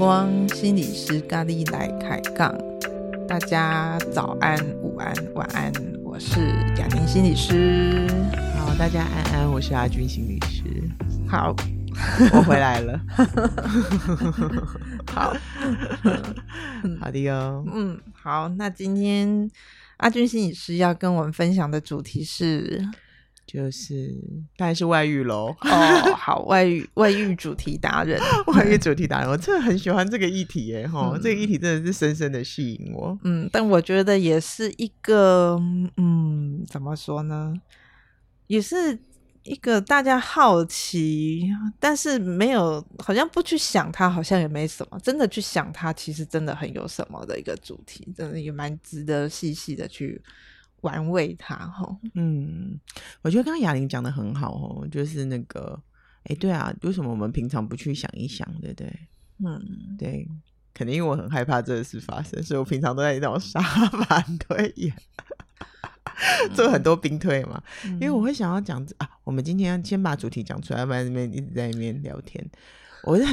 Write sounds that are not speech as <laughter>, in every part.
光心理师咖喱来开杠，大家早安、午安、晚安，我是雅婷心理师。好，大家安安，我是阿军心理师。好，我回来了。<laughs> 好，好的哟。嗯，好，那今天阿军心理师要跟我们分享的主题是。就是，当然是外遇喽。哦，好，外遇，外遇主题达人，<laughs> 外遇主题达人，我真的很喜欢这个议题耶，哈、嗯，这个议题真的是深深的吸引我。嗯，但我觉得也是一个，嗯，怎么说呢？也是一个大家好奇，但是没有，好像不去想它，好像也没什么。真的去想它，其实真的很有什么的一个主题，真的也蛮值得细细的去。玩味它哈，嗯，我觉得刚刚雅玲讲的很好哦，就是那个，哎，对啊，为什么我们平常不去想一想，对不对？嗯，对，肯定因为我很害怕这个事发生，所以我平常都在那种沙盘 <laughs> 推演，做很多兵推嘛，嗯、因为我会想要讲啊，我们今天先把主题讲出来，要不然那边一直在那边聊天。我在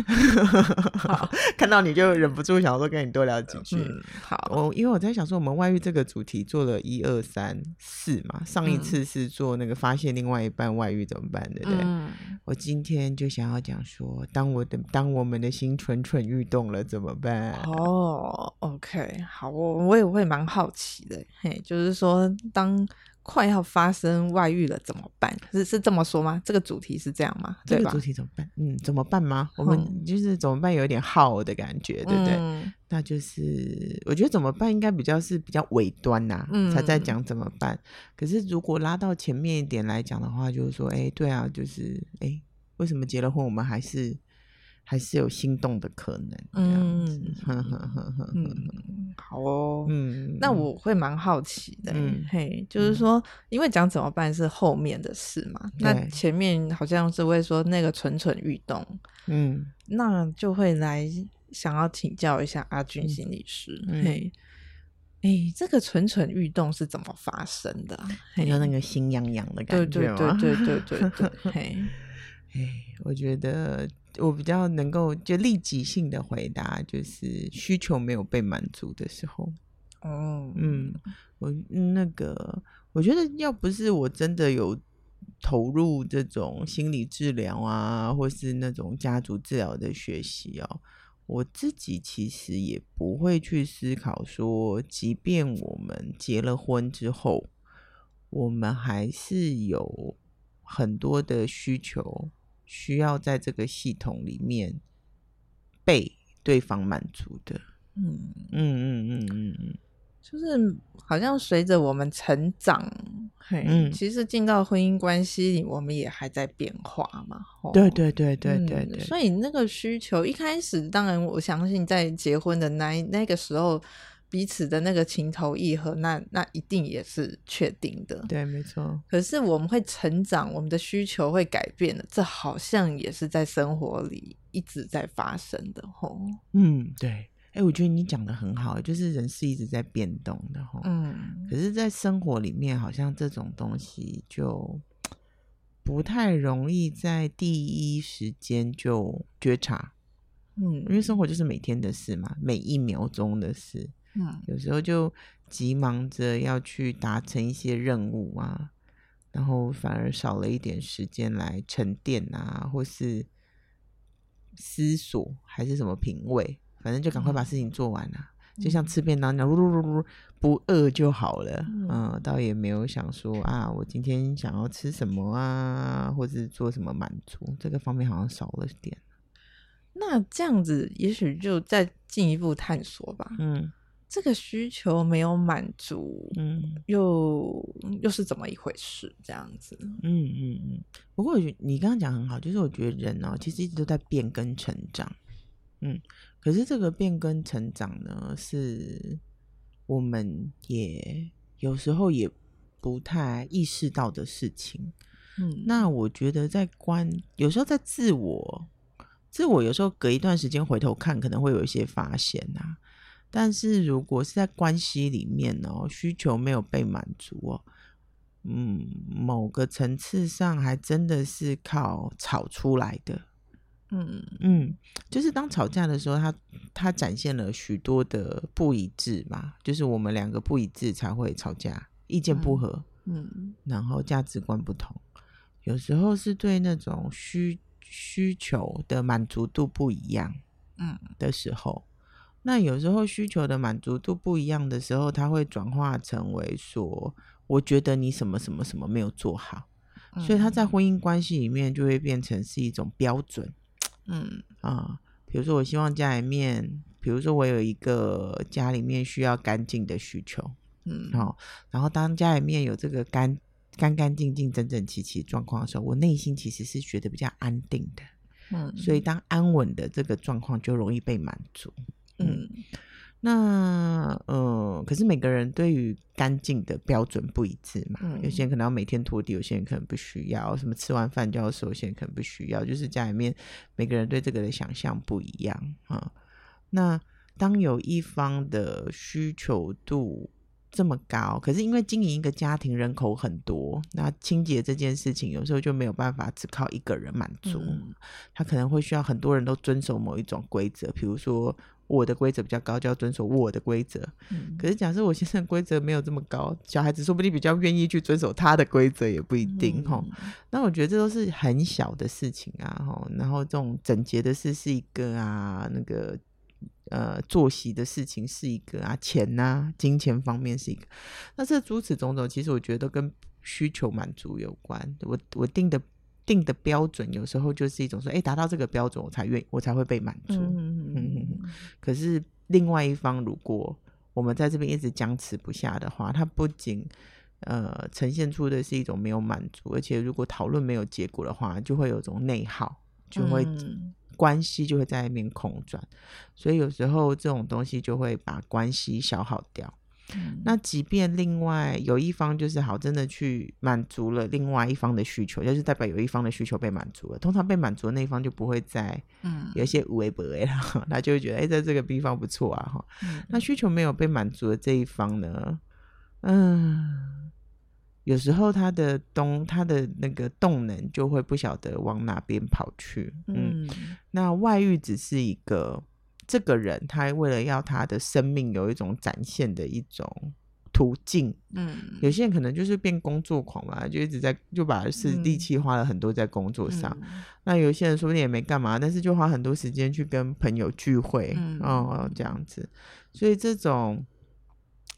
<laughs> 看到你就忍不住想说跟你多聊几句。嗯、好，我因为我在想说，我们外遇这个主题做了一二三四嘛，上一次是做那个发现另外一半外遇怎么办，对不对？嗯、我今天就想要讲说，当我的当我们的心蠢蠢欲动了怎么办？哦，OK，好，我我也会蛮好奇的，嘿，就是说当。快要发生外遇了怎么办？是是这么说吗？这个主题是这样吗？这个主题怎么办？嗯，怎么办吗？我们就是怎么办，有一点耗的感觉，嗯、对不对？嗯、那就是我觉得怎么办应该比较是比较尾端呐、啊，嗯、才在讲怎么办。可是如果拉到前面一点来讲的话，就是说，哎，对啊，就是哎，为什么结了婚我们还是？还是有心动的可能，<laughs> 嗯，好哦，嗯，那我会蛮好奇的，嗯，嘿，就是说，因为讲怎么办是后面的事嘛，那前面好像是会说那个蠢蠢欲动，嗯，那就会来想要请教一下阿君心理师，嘿，哎，这个蠢蠢欲动是怎么发生的？还有那个心痒痒的感觉吗？对对对对对对，嘿，<laughs> 哎，我觉得。我比较能够就立即性的回答，就是需求没有被满足的时候。哦，嗯，我那个，我觉得要不是我真的有投入这种心理治疗啊，或是那种家族治疗的学习哦，我自己其实也不会去思考说，即便我们结了婚之后，我们还是有很多的需求。需要在这个系统里面被对方满足的，嗯。嗯嗯嗯嗯嗯，就是好像随着我们成长，嘿，嗯，其实进到婚姻关系里，我们也还在变化嘛，对对对对对对，嗯，所以那个需求一开始，当然我相信在结婚的那那个时候。彼此的那个情投意合，那那一定也是确定的。对，没错。可是我们会成长，我们的需求会改变的，这好像也是在生活里一直在发生的，吼。嗯，对。哎、欸，我觉得你讲的很好，就是人是一直在变动的，吼。嗯。可是，在生活里面，好像这种东西就不太容易在第一时间就觉察。嗯，因为生活就是每天的事嘛，每一秒钟的事。嗯，有时候就急忙着要去达成一些任务啊，然后反而少了一点时间来沉淀啊，或是思索，还是什么品味，反正就赶快把事情做完了，啊，嗯、就像吃便当那样，噜噜噜噜，不饿就好了。嗯，嗯，倒也没有想说啊，我今天想要吃什么啊，或是做什么满足，这个方面好像少了点。那这样子，也许就再进一步探索吧。嗯。这个需求没有满足，嗯，又又是怎么一回事？这样子，嗯嗯嗯。不过我觉得你刚刚讲很好，就是我觉得人哦，其实一直都在变更成长，嗯。可是这个变更成长呢，是我们也有时候也不太意识到的事情。嗯，那我觉得在关，有时候在自我，自我有时候隔一段时间回头看，可能会有一些发现啊。但是如果是在关系里面哦，需求没有被满足哦，嗯，某个层次上还真的是靠吵出来的，嗯。嗯，就是当吵架的时候，他他展现了许多的不一致嘛，就是我们两个不一致才会吵架，意见不合，嗯，嗯然后价值观不同，有时候是对那种需需求的满足度不一样，嗯。的时候，嗯、那有时候需求的满足度不一样的时候，它会转化成为说，我觉得你什么什么什么没有做好，嗯、所以他在婚姻关系里面就会变成是一种标准。嗯。啊，比如说我希望家里面，比如说我有一个家里面需要干净的需求，嗯，好、哦，然后当家里面有这个干干干净净、整整齐齐状况的时候，我内心其实是觉得比较安定的，嗯，所以。当安稳的这个状况就容易被满足，嗯。嗯那呃，可是每个人对于干净的标准不一致嘛。嗯、有些人可能要每天拖地，有些人可能不需要。什么吃完饭就要收，有些人可能不需要。就是家里面每个人对这个的想象不一样啊。那当有一方的需求度这么高，可是因为经营一个家庭人口很多，那清洁这件事情有时候就没有办法只靠一个人满足，嗯、他可能会需要很多人都遵守某一种规则，比如说。我的规则比较高，就要遵守我的规则。嗯、可是假设我先生规则没有这么高，小孩子说不定比较愿意去遵守他的规则，也不一定哈。嗯、那我觉得这都是很小的事情啊，哈。然后这种整洁的事是一个啊，那个呃作息的事情是一个啊，钱呐、啊、金钱方面是一个。那这诸此种种，其实我觉得都跟需求满足有关。我我定的。定的标准有时候就是一种说，哎，达到这个标准，我才愿我才会被满足。嗯嗯。可是另外一方，如果我们在这边一直僵持不下的话，它不仅呃呈现出的是一种没有满足，而且如果讨论没有结果的话，就会有种内耗，就会、嗯、关系就会在那边空转。所以有时候这种东西就会把关系消耗掉。嗯、那即便另外有一方就是好，真的去满足了另外一方的需求，就是代表有一方的需求被满足了。通常被满足的那一方就不会再嗯有一些无微不为了，<laughs> 他就会觉得哎、欸，在这个地方不错啊哈。嗯、那需求没有被满足的这一方呢，嗯，有时候他的动他的那个动能就会不晓得往哪边跑去。嗯，嗯那外遇只是一个。这个人，他为了要他的生命有一种展现的一种途径，嗯，有些人可能就是变工作狂嘛，就一直在就把是力气花了很多在工作上。嗯、那有些人说不定也没干嘛，但是就花很多时间去跟朋友聚会，嗯、哦，这样子。所以这种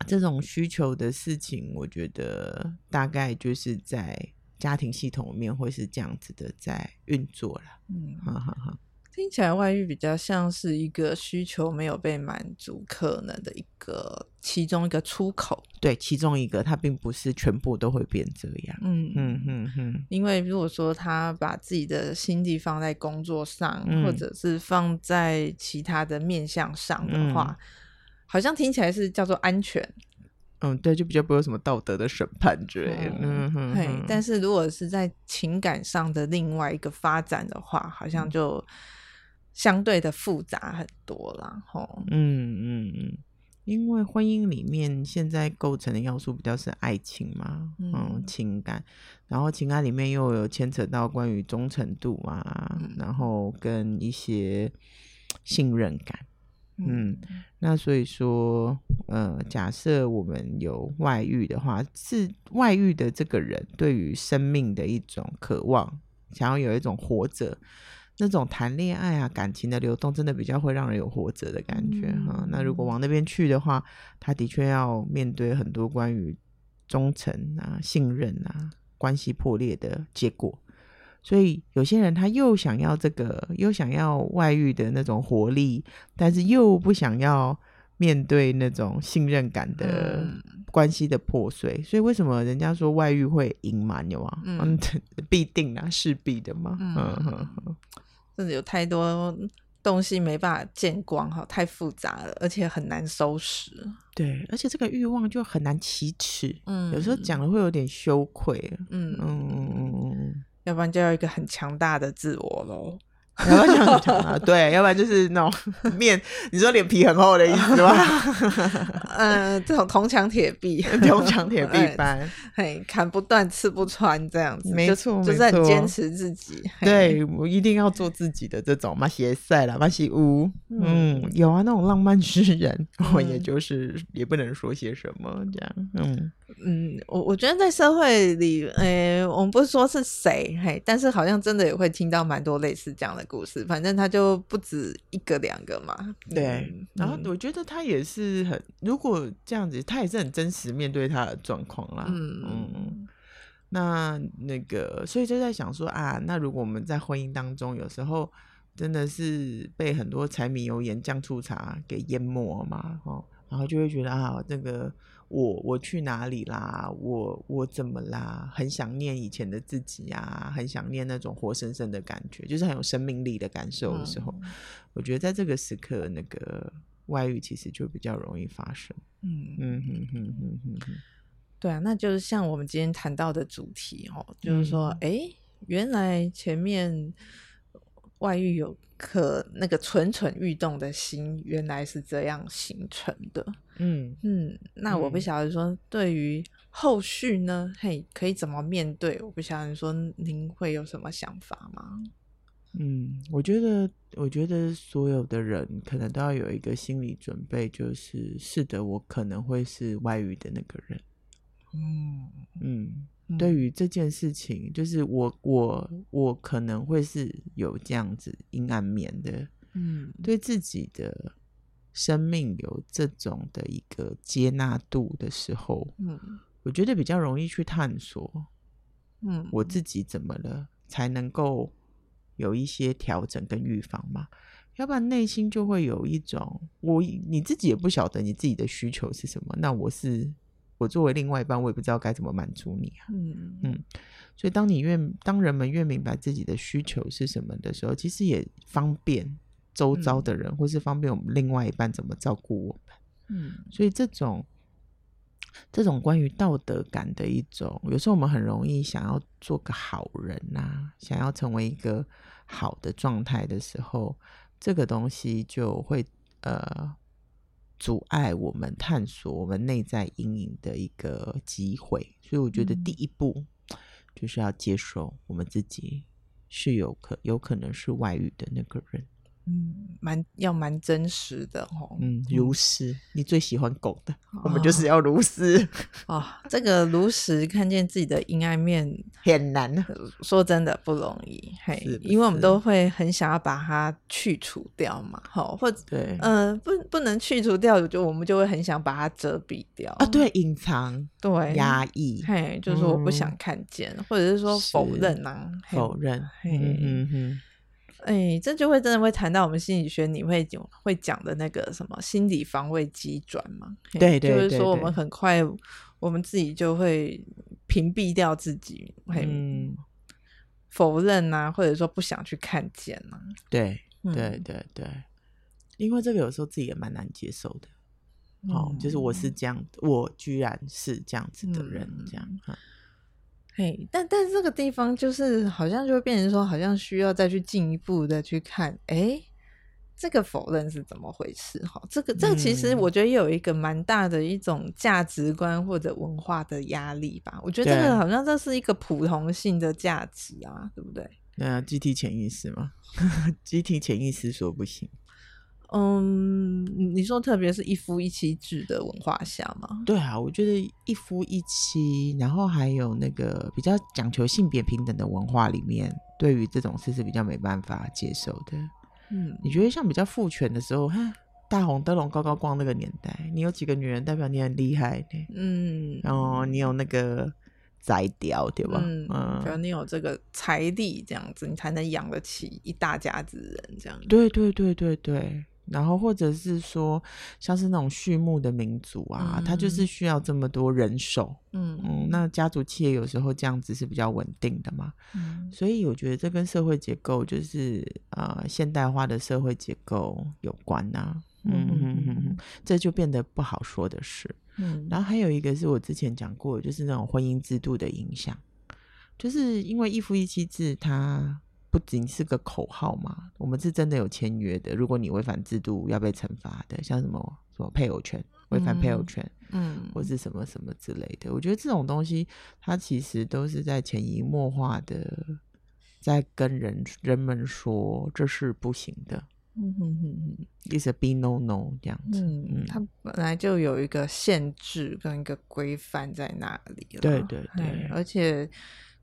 这种需求的事情，我觉得大概就是在家庭系统里面会是这样子的在运作了。嗯，哈哈哈。听起来外遇比较像是一个需求没有被满足可能的一个其中一个出口，对，其中一个，它并不是全部都会变这样。嗯嗯嗯嗯，因为如果说他把自己的心力放在工作上，嗯、或者是放在其他的面向上的话，嗯、好像听起来是叫做安全。嗯，对，就比较不会有什么道德的审判之类的。嗯哼，对。但是如果是在情感上的另外一个发展的话，好像就。嗯相对的复杂很多啦，吼，嗯嗯嗯，因为婚姻里面现在构成的要素比较是爱情嘛，嗯，嗯，情感，然后情感里面又有牵扯到关于忠诚度啊，嗯、然后跟一些信任感，嗯，嗯，那所以说，呃，假设我们有外遇的话，是外遇的这个人对于生命的一种渴望，想要有一种活着。那种谈恋爱啊，感情的流动，真的比较会让人有活着的感觉哈、嗯。那如果往那边去的话，他的确要面对很多关于忠诚啊、信任啊、关系破裂的结果。所以有些人他又想要这个，又想要外遇的那种活力，但是又不想要面对那种信任感的关系的破碎。嗯、所以为什么人家说外遇会隐瞒有啊？嗯，<laughs> 必定啊，势必的嘛。嗯嗯。嗯嗯甚至有太多东西没办法见光哈，太复杂了，而且很难收拾。对，而且这个欲望就很难启齿，嗯，有时候讲了会有点羞愧，嗯嗯嗯，要不然就要一个很强大的自我喽。要不然 <laughs> 对，要不然就是那种面，你说脸皮很厚的意思吧？嗯，<laughs> 这种铜墙铁壁，<laughs> 铜墙铁壁般，嘿，砍不断，刺不穿，这样子，没错，就是很坚持自己。对，我一定要做自己的这种马歇赛啦，嘛西屋，嗯，有啊，那种浪漫诗人，我也就是也不能说些什么这样，嗯嗯，我我觉得在社会里，诶，我们不是说是谁，嘿，但是好像真的也会听到蛮多类似这样的。故事，反正他就不止一个两个嘛。对，嗯、然后我觉得他也是很，如果这样子，他也是很真实面对他的状况啦。嗯嗯。那那个，所以就在想说啊，那如果我们在婚姻当中，有时候真的是被很多柴米油盐酱醋茶给淹没嘛，哦，然后就会觉得啊，这个。我我去哪里啦？我我怎么啦？很想念以前的自己啊，很想念那种活生生的感觉，就是很有生命力的感受的时候，嗯、我觉得在这个时刻，那个外遇其实就比较容易发生。嗯嗯嗯嗯嗯嗯，对啊，那就是像我们今天谈到的主题哦，就是说，哎、嗯，原来前面外遇有可那个蠢蠢欲动的心，原来是这样形成的。嗯嗯，那我不晓得说，对于后续呢，嗯、嘿，可以怎么面对？我不晓得说，您会有什么想法吗？嗯，我觉得，我觉得所有的人可能都要有一个心理准备，就是是的，我可能会是外遇的那个人。嗯嗯，对于这件事情，就是我我我可能会是有这样子阴暗面的。嗯，对自己的。生命有这种的一个接纳度的时候，嗯，我觉得比较容易去探索，嗯，我自己怎么了，才能够有一些调整跟预防嘛，要不然内心就会有一种，我你自己也不晓得你自己的需求是什么，那我是我作为另外一半，我也不知道该怎么满足你啊，嗯。嗯，所以当你越当人们越明白自己的需求是什么的时候，其实也方便。周遭的人，或是方便我们另外一半怎么照顾我们，嗯，所以这种这种关于道德感的一种，有时候我们很容易想要做个好人呐、啊，想要成为一个好的状态的时候，这个东西就会呃阻碍我们探索我们内在阴影的一个机会。所以我觉得第一步就是要接受我们自己是有可有可能是外遇的那个人。嗯，蛮要蛮真实的哦。嗯，如实，你最喜欢狗的，哦、我们就是要如实哦。这个如实看见自己的阴暗面很难，说真的不容易。嘿，是是因为我们都会很想要把它去除掉嘛。好，或者对，嗯、呃，不不能去除掉，就我们就会很想把它遮蔽掉啊。对，隐藏，对，压抑，嘿，就是我不想看见，嗯、或者是说否认啊，否认，嘿嗯嗯嗯。哎、欸，这就会真的会谈到我们心理学你会会讲的那个什么心理防卫机转嘛？对，对，对，对，就是说我们很快我们自己就会屏蔽掉自己，会、嗯、否认啊，或者说不想去看见啊。对，对，对，对，因为这个有时候自己也蛮难接受的。哦、嗯，就是我是这样，我居然是这样子的人，这样。嗯嘿，但但是这个地方就是好像就会变成说，好像需要再去进一步的去看，哎，这个否认是怎么回事？哈，这个这个其实我觉得有一个蛮大的一种价值观或者文化的压力吧。我觉得这个好像这是一个普通性的价值啊，对不对？那集体潜意识嘛，<laughs> 集体潜意识说不行。嗯，你说特别是一夫一妻制的文化下吗？对啊，我觉得一夫一妻，然后还有那个比较讲求性别平等的文化里面，对于这种事是比较没办法接受的。嗯，你觉得像比较父权的时候，哈，大红灯笼高高挂那个年代，你有几个女人代表你很厉害呢？嗯，然后你有那个宰雕，对吧？嗯，只要你有这个财力，这样子你才能养得起一大家子人，这样。对对对对对。然后，或者是说，像是那种畜牧的民族啊，嗯、他就是需要这么多人手。嗯嗯，那家族企业有时候这样子是比较稳定的嘛。嗯，所以我觉得这跟社会结构，就是呃现代化的社会结构有关呐、啊。嗯嗯嗯嗯，这就变得不好说的事。嗯，然后还有一个是我之前讲过，就是那种婚姻制度的影响，就是因为一夫一妻制，它不仅是个口号嘛，我们是真的有签约的。如果你违反制度要被惩罚的，像什么什么配偶权，违反配偶权，嗯，或是什么什么之类的。我觉得这种东西，它其实都是在潜移默化的，在跟人人们说这是不行的。嗯哼哼哼，It's a be no no 这样子。嗯嗯，它本来就有一个限制跟一个规范在那里。对对对，而且。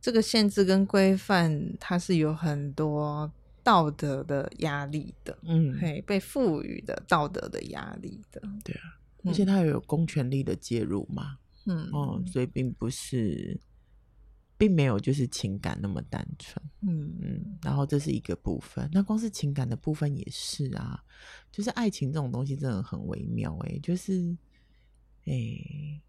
这个限制跟规范，它是有很多道德的压力的，嗯，嘿，被赋予的道德的压力的，对啊，而且它也有公权力的介入嘛，嗯，哦，所以并不是，并没有就是情感那么单纯，嗯。嗯，然后这是一个部分，那光是情感的部分也是啊，就是爱情这种东西真的很微妙，欸，哎，就是，哎。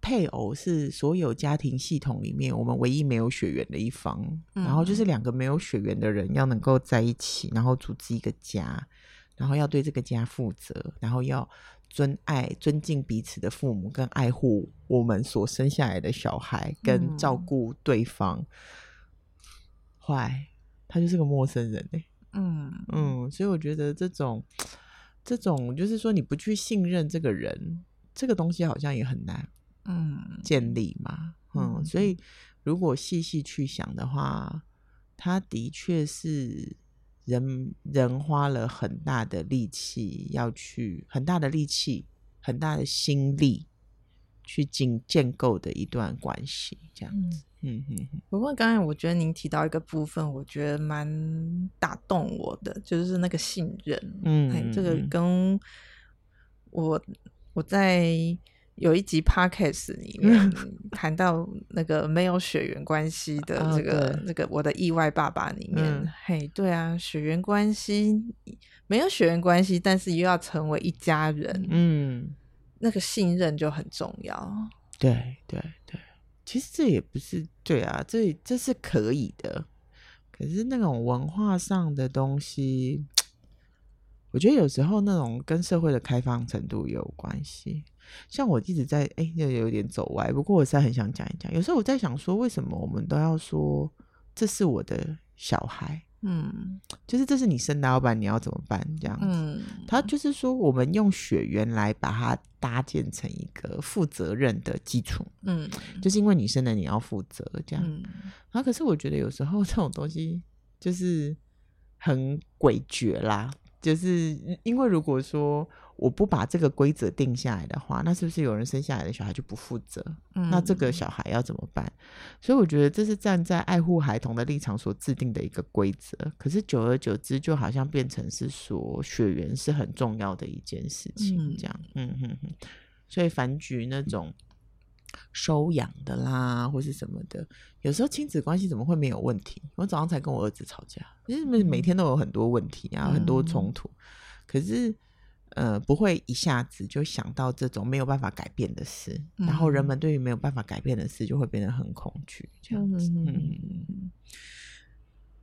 配偶是所有家庭系统里面我们唯一没有血缘的一方，嗯，然后就是两个没有血缘的人要能够在一起，然后组织一个家，然后要对这个家负责，然后要尊爱、尊敬彼此的父母，跟爱护我们所生下来的小孩，跟照顾对方。坏，嗯，他就是个陌生人哎，嗯嗯，所以我觉得这种这种就是说你不去信任这个人，这个东西好像也很难。嗯，建立嘛，嗯，嗯，所以如果细细去想的话，他的确是人人花了很大的力气要去，很大的力气，很大的心力去建建构的一段关系，这样子。嗯嗯。不过刚才我觉得您提到一个部分，我觉得蛮打动我的，就是那个信任。嗯，嗯，这个跟我我在。有一集 podcast 里面谈到那个没有血缘关系的这个、哦、那个我的意外爸爸里面，嗯、嘿，对啊，血缘关系没有血缘关系，但是又要成为一家人，嗯，那个信任就很重要。对对对，其实这也不是对啊，这这是可以的，可是那种文化上的东西，我觉得有时候那种跟社会的开放程度有关系。像我一直在哎，又、欸、有点走歪。不过我实在很想讲一讲。有时候我在想说，为什么我们都要说这是我的小孩？嗯，就是这是你生的，要不然你要怎么办？这样子，嗯，他就是说，我们用血缘来把它搭建成一个负责任的基础。嗯，就是因为你生的，你要负责这样。嗯，然后可是我觉得有时候这种东西就是很诡谲啦。就是因为如果说我不把这个规则定下来的话，那是不是有人生下来的小孩就不负责？嗯，那这个小孩要怎么办？所以我觉得这是站在爱护孩童的立场所制定的一个规则。可是久而久之，就好像变成是说血缘是很重要的一件事情，这样。嗯哼哼。所以反举那种。收养的啦，或是什么的，有时候亲子关系怎么会没有问题？我早上才跟我儿子吵架，因为每天都有很多问题啊，很多冲突。嗯、可是，呃，不会一下子就想到这种没有办法改变的事，嗯、然后人们对于没有办法改变的事就会变得很恐惧，这样子。嗯，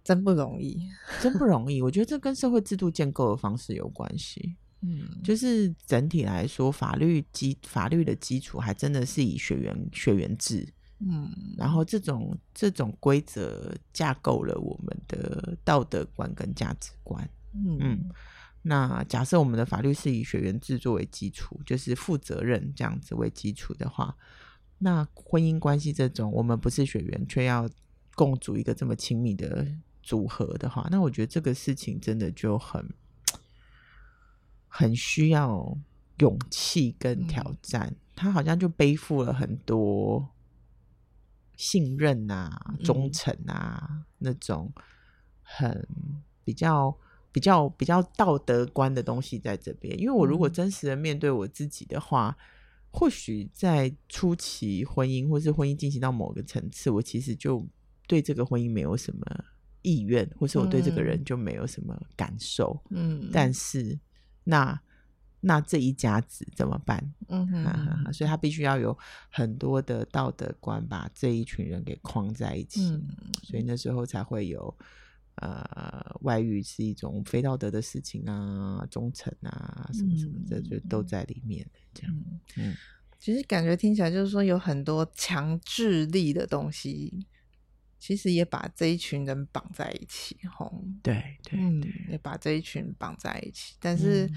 真不容易，真不容易。我觉得这跟社会制度建构的方式有关系。嗯，就是整体来说，法律基法律的基础还真的是以血缘血缘制，嗯，然后这种这种规则架构了我们的道德观跟价值观，嗯，嗯，那假设我们的法律是以血缘制作为基础，就是负责任这样子为基础的话，那婚姻关系这种我们不是血缘却要共组一个这么亲密的组合的话，那我觉得这个事情真的就很。很需要勇气跟挑战，嗯，他好像就背负了很多信任啊、忠诚啊、嗯、那种很比较比较比较道德观的东西在这边。因为我如果真实的面对我自己的话，嗯、或许在初期婚姻或是婚姻进行到某个层次，我其实就对这个婚姻没有什么意愿，或是我对这个人就没有什么感受。嗯，但是。那那这一家子怎么办？嗯哼，哼，所以他必须要有很多的道德观，把这一群人给框在一起。嗯，所以那时候才会有呃，外遇是一种非道德的事情啊，忠诚啊，什么什么的，就都在里面。这样，嗯，其实感觉听起来就是说有很多强制力的东西。其实也把这一群人绑在一起，吼，对对，嗯，也把这一群绑在一起。但是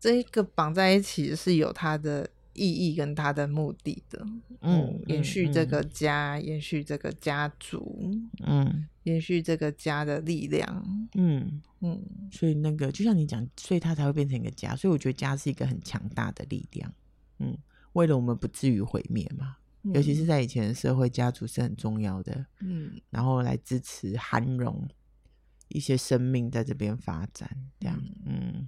这一个绑在一起是有它的意义跟它的目的的，嗯，延续这个家，延续这个家族，嗯，延续这个家的力量，嗯嗯。所以那个就像你讲，所以它才会变成一个家。所以我觉得家是一个很强大的力量，嗯，为了我们不至于毁灭嘛。尤其是在以前的社会，家族是很重要的。嗯，然后来支持涵容一些生命在这边发展，这样，嗯，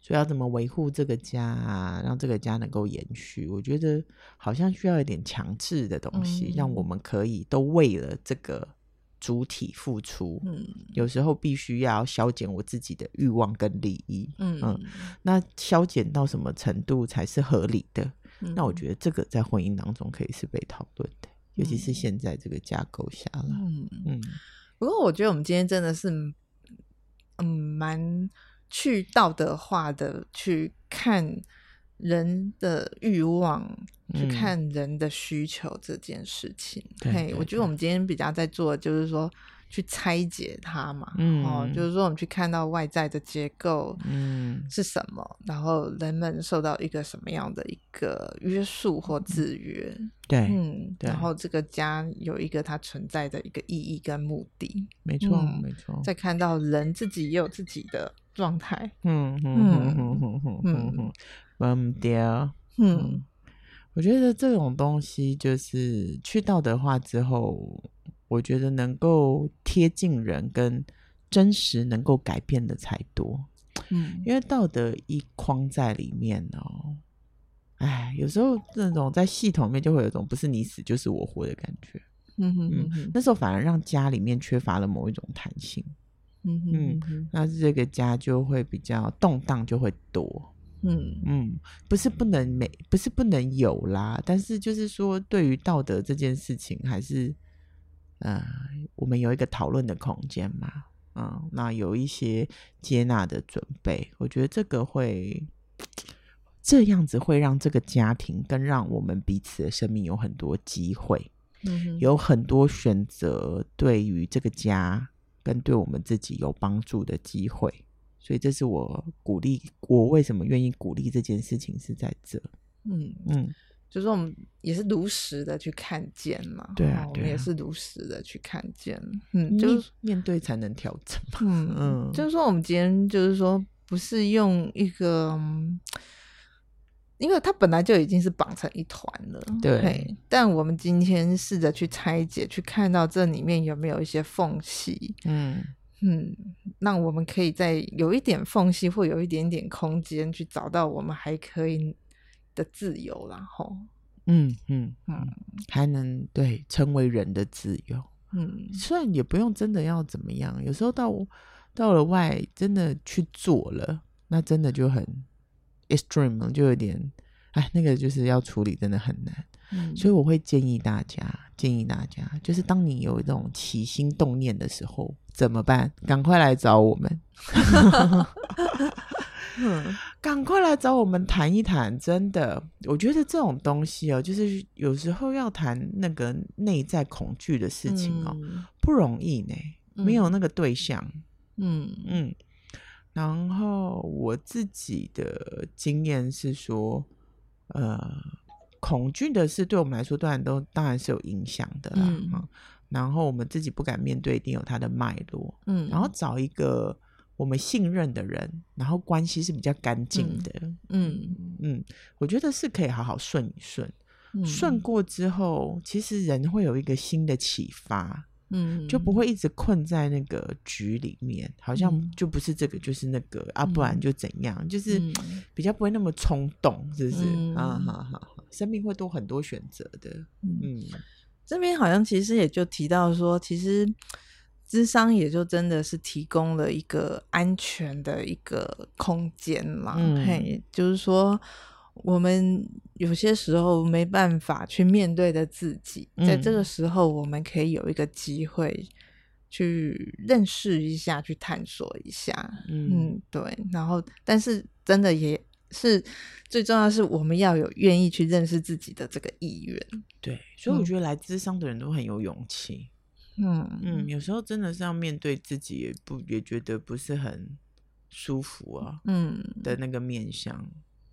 所以要怎么维护这个家啊，让这个家能够延续？我觉得好像需要一点强制的东西，嗯，让我们可以都为了这个主体付出。嗯，有时候必须要消减我自己的欲望跟利益。嗯嗯，那消减到什么程度才是合理的？那我觉得这个在婚姻当中可以是被讨论的，尤其是现在这个架构下了。嗯嗯。不过我觉得我们今天真的是，嗯，蛮去道德化的去看人的欲望，嗯，去看人的需求这件事情。对，对，对，我觉得我们今天比较在做的就是说。去拆解它嘛，嗯，哦，就是说我们去看到外在的结构，嗯，是什么，嗯，然后人们受到一个什么样的一个约束或制约，对，嗯，然后这个家有一个它存在的一个意义跟目的，没错，嗯，没错。再看到人自己也有自己的状态，嗯嗯嗯嗯嗯嗯嗯，对，嗯，我觉得这种东西就是去道德化之后。我觉得能够贴近人跟真实能够改变的才多，嗯，因为道德一框在里面哦，哎，有时候那种在系统里面就会有一种不是你死就是我活的感觉，嗯哼。嗯哼，那时候反而让家里面缺乏了某一种弹性，嗯哼嗯，那这个家就会比较动荡，就会多，嗯。嗯，不是不能没，不是不能有啦，但是就是说对于道德这件事情还是。嗯、呃，我们有一个讨论的空间嘛，嗯，那有一些接纳的准备，我觉得这个会这样子会让这个家庭跟让我们彼此的生命有很多机会，嗯，有很多选择，对于这个家跟对我们自己有帮助的机会，所以这是我鼓励，我为什么愿意鼓励这件事情是在这，嗯嗯。就是我们也是如实的去看见嘛，对啊，我们也是如实的去看见，嗯，就是面对才能调整嘛，嗯 <laughs> 嗯，就是说我们今天就是说不是用一个，因为它本来就已经是绑成一团了，对，但我们今天试着去拆解，去看到这里面有没有一些缝隙，嗯。嗯，那我们可以在有一点缝隙或有一点点空间去找到我们还可以。的自由，然后，嗯嗯嗯，还能对成为人的自由，嗯，虽然也不用真的要怎么样，有时候到到了外真的去做了，那真的就很 extreme，就有点，哎，那个就是要处理，真的很难，嗯，所以我会建议大家，建议大家，就是当你有一种起心动念的时候，怎么办？赶快来找我们。<laughs> 嗯，赶快来找我们谈一谈。真的，我觉得这种东西哦，就是有时候要谈那个内在恐惧的事情哦，嗯、不容易呢。没有那个对象，嗯嗯。然后我自己的经验是说，呃，恐惧的事对我们来说，当然都当然是有影响的啦。嗯、然后我们自己不敢面对，一定有它的脉络。嗯，然后找一个。我们信任的人，然后关系是比较干净的，嗯嗯，我觉得是可以好好顺一顺，顺、嗯、过之后，其实人会有一个新的启发，嗯，就不会一直困在那个局里面，好像就不是这个就是那个、嗯、啊，不然就怎样，就是比较不会那么冲动，是不是？嗯、啊哈哈，生命会多很多选择的，嗯，嗯这边好像其实也就提到说，其实。咨商也就真的是提供了一个安全的一个空间嘛，嗯、嘿，就是说我们有些时候没办法去面对的自己，嗯、在这个时候我们可以有一个机会去认识一下，去探索一下，嗯，嗯，对。然后，但是真的也是最重要的是，我们要有愿意去认识自己的这个意愿。对，所以我觉得来智商的人都很有勇气。嗯嗯，有时候真的是要面对自己，也不也觉得不是很舒服啊。嗯的那个面相，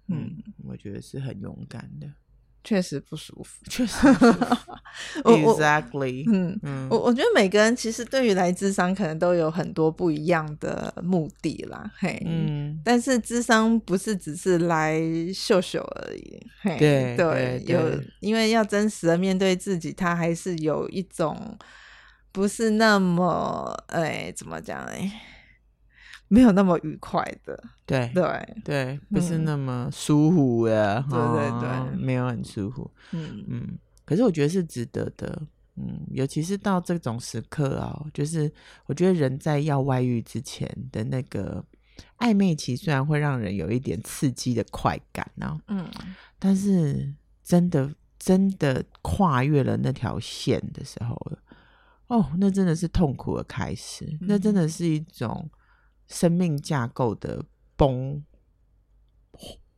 嗯，嗯，我觉得是很勇敢的。确实不舒服，确实。<laughs> Exactly，嗯嗯，我我觉得每个人其实对于来智商可能都有很多不一样的目的啦，嘿，嗯，但是智商不是只是来秀秀而已，嘿，对对，对，有因为要真实的面对自己，他还是有一种不是那么，哎，怎么讲呢？没有那么愉快的，对对对，不是那么舒服的，对对对，没有很舒服，嗯。嗯，可是我觉得是值得的，嗯，尤其是到这种时刻啊，就是我觉得人在要外遇之前的那个暧昧期，虽然会让人有一点刺激的快感啊，嗯，但是真的真的跨越了那条线的时候，哦，那真的是痛苦的开始，那真的是一种。生命架构的崩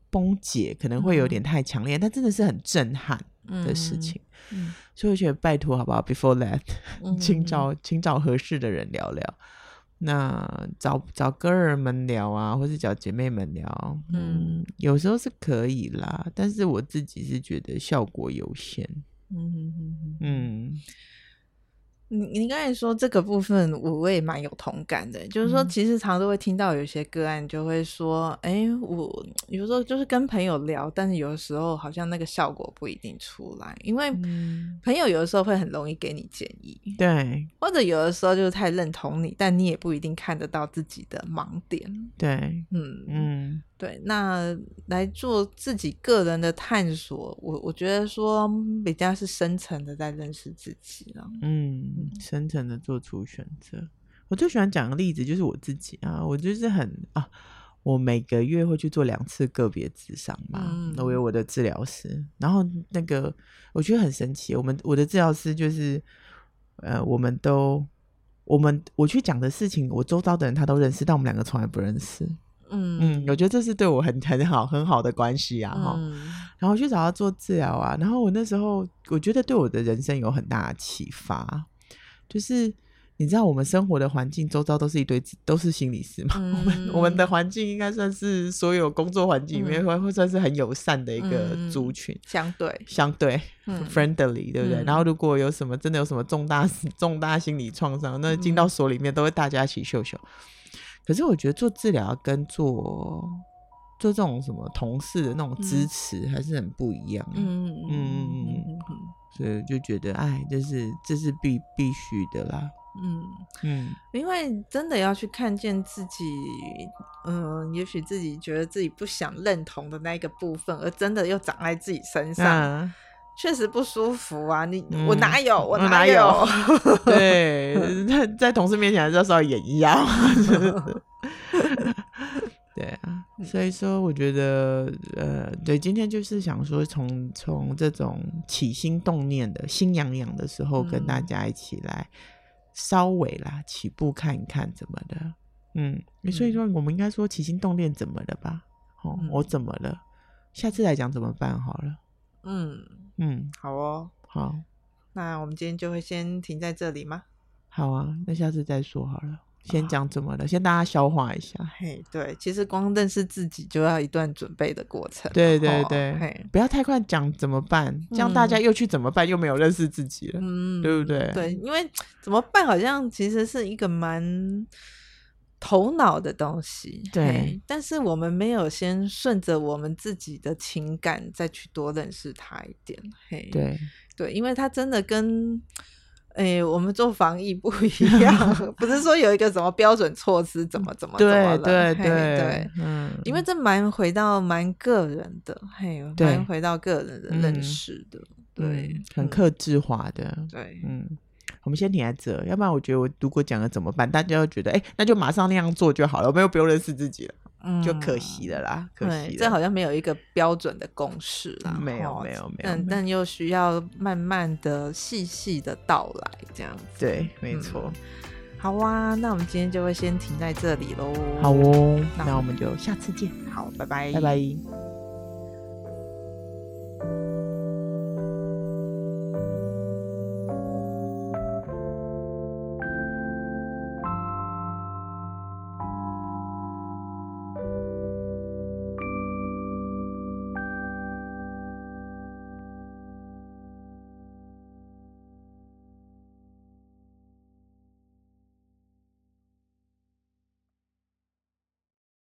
崩解可能会有点太强烈，嗯，但真的是很震撼的事情。所以我觉得拜托好不好？Before that，<laughs> 嗯，请找请找合适的人聊聊。那找找哥儿们聊啊，或是找姐妹们聊，嗯，有时候是可以啦，但是我自己是觉得效果有限。嗯嗯嗯嗯。你你刚才说这个部分，我我也蛮有同感的。就是说，其实常常都会听到有些个案就会说：“哎、欸，我有时候就是跟朋友聊，但是有的时候好像那个效果不一定出来，因为朋友有的时候会很容易给你建议，对，或者有的时候就是太认同你，但你也不一定看得到自己的盲点，对，嗯。嗯。”对，那来做自己个人的探索，我我觉得说比较是深层的在认识自己了。嗯，深层的做出选择。我最喜欢讲的例子，就是我自己啊，我就是很啊，我每个月会去做两次个别智商嘛。那、嗯、我有我的治疗师，然后那个我觉得很神奇，我们我的治疗师就是呃，我们都我们我去讲的事情，我周遭的人他都认识，但我们两个从来不认识。嗯。嗯，我觉得这是对我很很好很好的关系啊哈、嗯。然后去找他做治疗啊，然后我那时候我觉得对我的人生有很大的启发，就是你知道我们生活的环境周遭都是一堆都是心理师嘛，嗯、我们我们的环境应该算是所有工作环境里面会会算是很友善的一个族群，相对。相对、嗯、friendly 对不对、嗯？然后如果有什么真的有什么重大重大心理创伤，那进到所里面都会大家一起秀秀。可是我觉得做治疗跟做做这种什么同事的那种支持还是很不一样。嗯嗯嗯嗯，所以就觉得哎，这是这是必必须的啦。嗯嗯，因为真的要去看见自己，嗯、呃，也许自己觉得自己不想认同的那个部分，而真的又长在自己身上。嗯确实不舒服啊！你、嗯、我哪有我哪有？哪 <laughs> 有对，在在同事面前还是要稍微演一下。<laughs> 对啊，所以说我觉得，呃，对，今天就是想说从，从从这种起心动念的心痒痒的时候，跟大家一起来稍微啦起步看一看怎么的。嗯，所以说我们应该说起心动念怎么了吧？哦，我怎么了？下次来讲怎么办好了。嗯。嗯，好哦，好，那我们今天就会先停在这里吗？好啊，那下次再说好了。先讲怎么了，先大家消化一下。嘿，对，其实光认识自己就要一段准备的过程。对对对，嘿，不要太快讲怎么办，这样大家又去怎么办，又没有认识自己了，嗯，对不对？对，因为怎么办好像其实是一个蛮。头脑的东西，对，但是我们没有先顺着我们自己的情感再去多认识他一点，嘿，对。对，因为他真的跟，哎，我们做防疫不一样，不是说有一个什么标准措施，怎么怎么怎么了，对对对，对，嗯，因为这蛮回到蛮个人的，嘿，蛮回到个人的认识的，嗯、对，很克制化的，对，嗯。我们先停在这要不然我觉得我如果讲了怎么办？大家都觉得哎那就马上那样做就好了我们又不用认识自己了嗯就可惜了啦可惜这好像没有一个标准的公式啦没有没有没有但但又需要慢慢的细细的到来这样子对没错。好哇那我们今天就会先停在这里喽好哦那我们就下次见。好拜拜。拜拜。